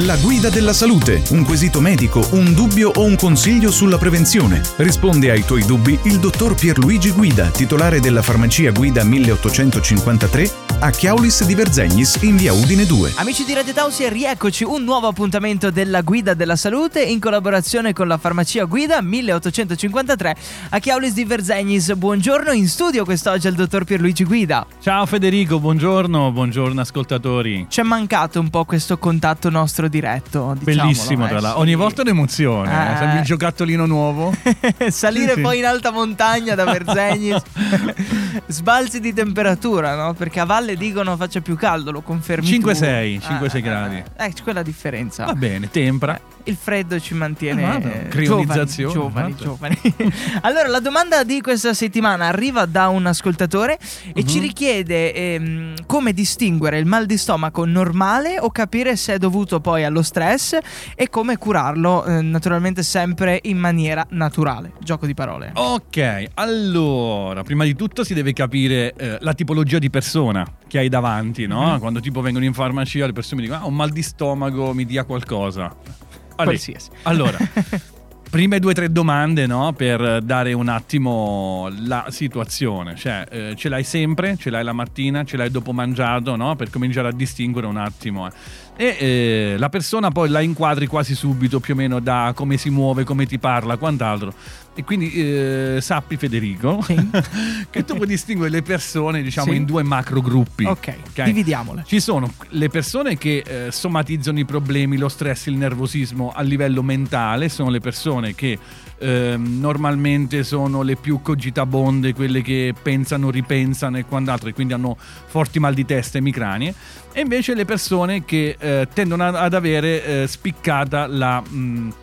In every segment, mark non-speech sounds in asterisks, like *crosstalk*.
La guida della salute, un quesito medico, un dubbio o un consiglio sulla prevenzione. Risponde ai tuoi dubbi il dottor Pierluigi Guida, titolare della farmacia Guida 1853 a Chiaulis di Verzegnis in via Udine 2. Amici di Radio Tausia, rieccoci un nuovo appuntamento della Guida della Salute in collaborazione con la farmacia Guida 1853 a Chiaulis di Verzegnis. Buongiorno in studio quest'oggi al dottor Pierluigi Guida. Ciao Federico, buongiorno, buongiorno ascoltatori. Ci è mancato un po' questo contatto nostro diretto. Bellissimo, eh, tra l'altro. sì. Ogni volta un'emozione. Eh. Eh. Sembra il giocattolino nuovo. *laughs* Salire Sì, poi in alta montagna da Verzegnis, *laughs* sbalzi di temperatura, no? Perché a valle dicono faccia più caldo, lo confermi 5-6, tu. 5-6 gradi. Eh, c'è quella differenza. Va bene, tempra. Il freddo ci mantiene Ah, eh, Crionizzazione, giovani, giovani, giovani. *laughs* allora, la domanda di questa settimana arriva da un ascoltatore e Mhm. ci richiede ehm, come distinguere il mal di stomaco normale o capire se è dovuto poi allo stress e come curarlo, eh, naturalmente sempre in maniera naturale. Gioco di parole. Ok, allora, prima di tutto si deve capire eh, la tipologia di persona che hai davanti, no? Mhm. Quando tipo vengono in farmacia le persone mi dicono, ah, ho un mal di stomaco, mi dia qualcosa. Allora, Qualsiasi. Allora, *laughs* prime due o tre domande, no? Per dare un attimo la situazione. Cioè, eh, ce l'hai sempre, ce l'hai la mattina, ce l'hai dopo mangiato, no? Per cominciare a distinguere un attimo. eh. E eh, la persona poi la inquadri quasi subito, più o meno da come si muove, come ti parla, quant'altro. E quindi eh, sappi, Federico, Sì. *laughs* che tu puoi distinguere le persone, diciamo, Sì. in due macro gruppi. Ok, dividiamole. Ci sono le persone che eh, somatizzano i problemi, lo stress, il nervosismo a livello mentale, sono le persone che ehm, normalmente sono le più cogitabonde, quelle che pensano, ripensano e quant'altro, e quindi hanno forti mal di testa e micranie, e invece le persone che eh, tendono ad avere eh, spiccata la... mh,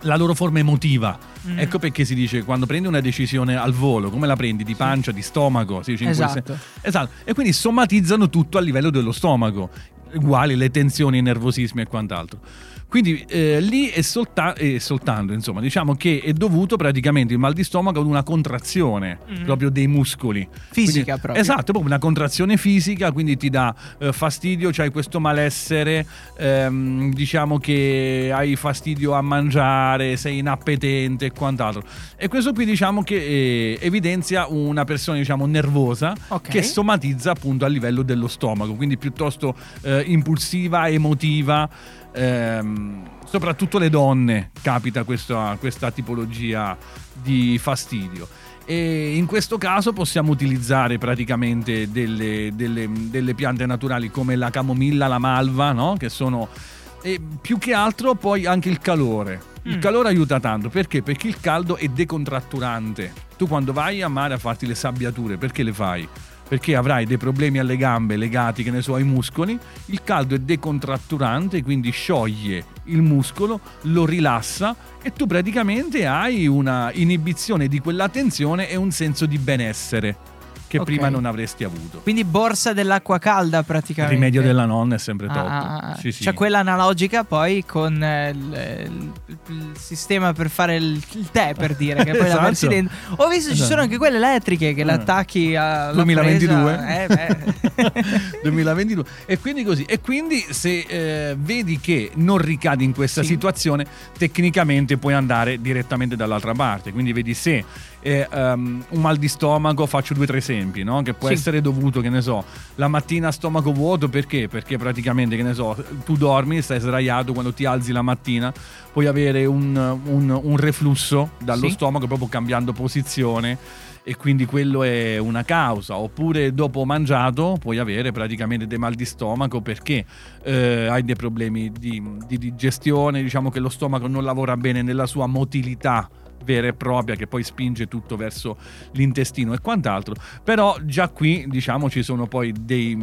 la loro forma emotiva. Mm. Ecco perché si dice quando prendi una decisione al volo, come la prendi? Di pancia, di stomaco? Quel Esatto. Esatto. E quindi somatizzano tutto a livello dello stomaco, uguali le tensioni, i nervosismi e quant'altro. Quindi eh, lì è, solta- è soltanto, insomma, diciamo che è dovuto praticamente il mal di stomaco ad una contrazione Mm. proprio dei muscoli. Fisica Quindi- proprio. Esatto, proprio una contrazione fisica, quindi ti dà eh, fastidio, c'hai questo malessere, ehm, diciamo che hai fastidio a mangiare, sei inappetente e quant'altro. E questo qui diciamo che eh, evidenzia una persona diciamo nervosa Ok. che somatizza appunto a livello dello stomaco, quindi piuttosto eh, impulsiva, emotiva. ehm, soprattutto le donne capita questa, questa tipologia di fastidio. E in questo caso possiamo utilizzare praticamente delle, delle- delle piante naturali come la camomilla, la malva, no? che sono e più che altro poi anche il calore. Il Mm. calore aiuta tanto perché? Perché il caldo è decontratturante. Tu quando vai a mare a farti le sabbiature, perché le fai? Perché avrai dei problemi alle gambe legati, che ne so, ai muscoli. Il caldo è decontratturante, quindi scioglie il muscolo, lo rilassa e tu praticamente hai una inibizione di quella tensione e un senso di benessere che Ok. prima non avresti avuto. Quindi borsa dell'acqua calda Il praticamente. rimedio della nonna è sempre top. Ah, ah, ah. Sì, sì. C'è quella analogica poi con eh, il, il- il sistema per fare il, il tè, per dire, che poi la *laughs* Esatto. versi dentro. Ho visto ci Esatto. sono anche quelle elettriche che Eh. l'attacchi alla 2022. presa. Eh, beh. *laughs* 2022 e quindi così e quindi se eh, vedi che non ricadi in questa Sì. situazione tecnicamente puoi andare direttamente dall'altra parte quindi vedi se eh, um, un mal di stomaco faccio due o tre esempi no? che può Sì. essere dovuto che ne so la mattina a stomaco vuoto perché perché praticamente che ne so tu dormi stai sdraiato quando ti alzi la mattina puoi avere un, un- un reflusso dallo Sì. stomaco proprio cambiando posizione e quindi quello è una causa. Oppure dopo mangiato puoi avere praticamente dei mal di stomaco perché eh, hai dei problemi di, di digestione, diciamo che lo stomaco non lavora bene nella sua motilità vera e propria che poi spinge tutto verso l'intestino e quant'altro però già qui diciamo ci sono poi dei,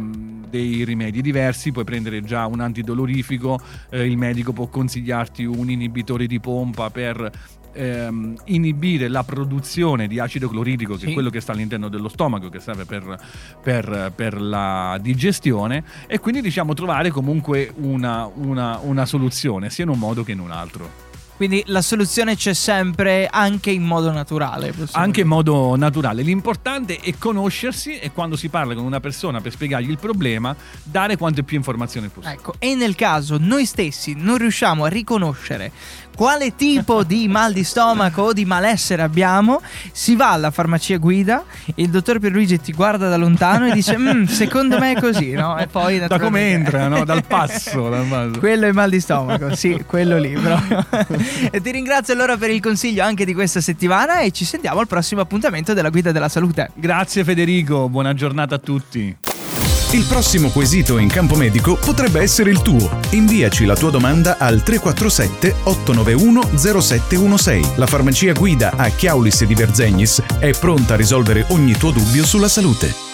dei rimedi diversi puoi prendere già un antidolorifico eh, il medico può consigliarti un inibitore di pompa per ehm, inibire la produzione di acido cloridrico, che Sì. è quello che sta all'interno dello stomaco, che serve per, per- per la digestione, e quindi diciamo trovare comunque una, una- una soluzione, sia in un modo che in un altro. Quindi la soluzione c'è sempre anche in modo naturale. Anche in modo naturale. L'importante è conoscersi e quando si parla con una persona per spiegargli il problema, dare quante più informazioni possibile. Ecco, e nel caso noi stessi non riusciamo a riconoscere quale tipo di mal di stomaco o di malessere abbiamo, si va alla farmacia guida, il dottor Pierluigi ti guarda da lontano e dice "Mm, secondo me è così, no? E poi Da come naturalmente- entra, no? Dal passo. *laughs* dal passo. Quello è il mal di stomaco, sì, quello lì proprio. *laughs* e *laughs* ti ringrazio allora per il consiglio anche di questa settimana e ci sentiamo al prossimo appuntamento della guida della salute. Grazie Federico, buona giornata a tutti. Il prossimo quesito in campo medico potrebbe essere il tuo. Inviaci la tua domanda al 347 891 0716. La farmacia guida a Chiaulis di Verzegnis è pronta a risolvere ogni tuo dubbio sulla salute.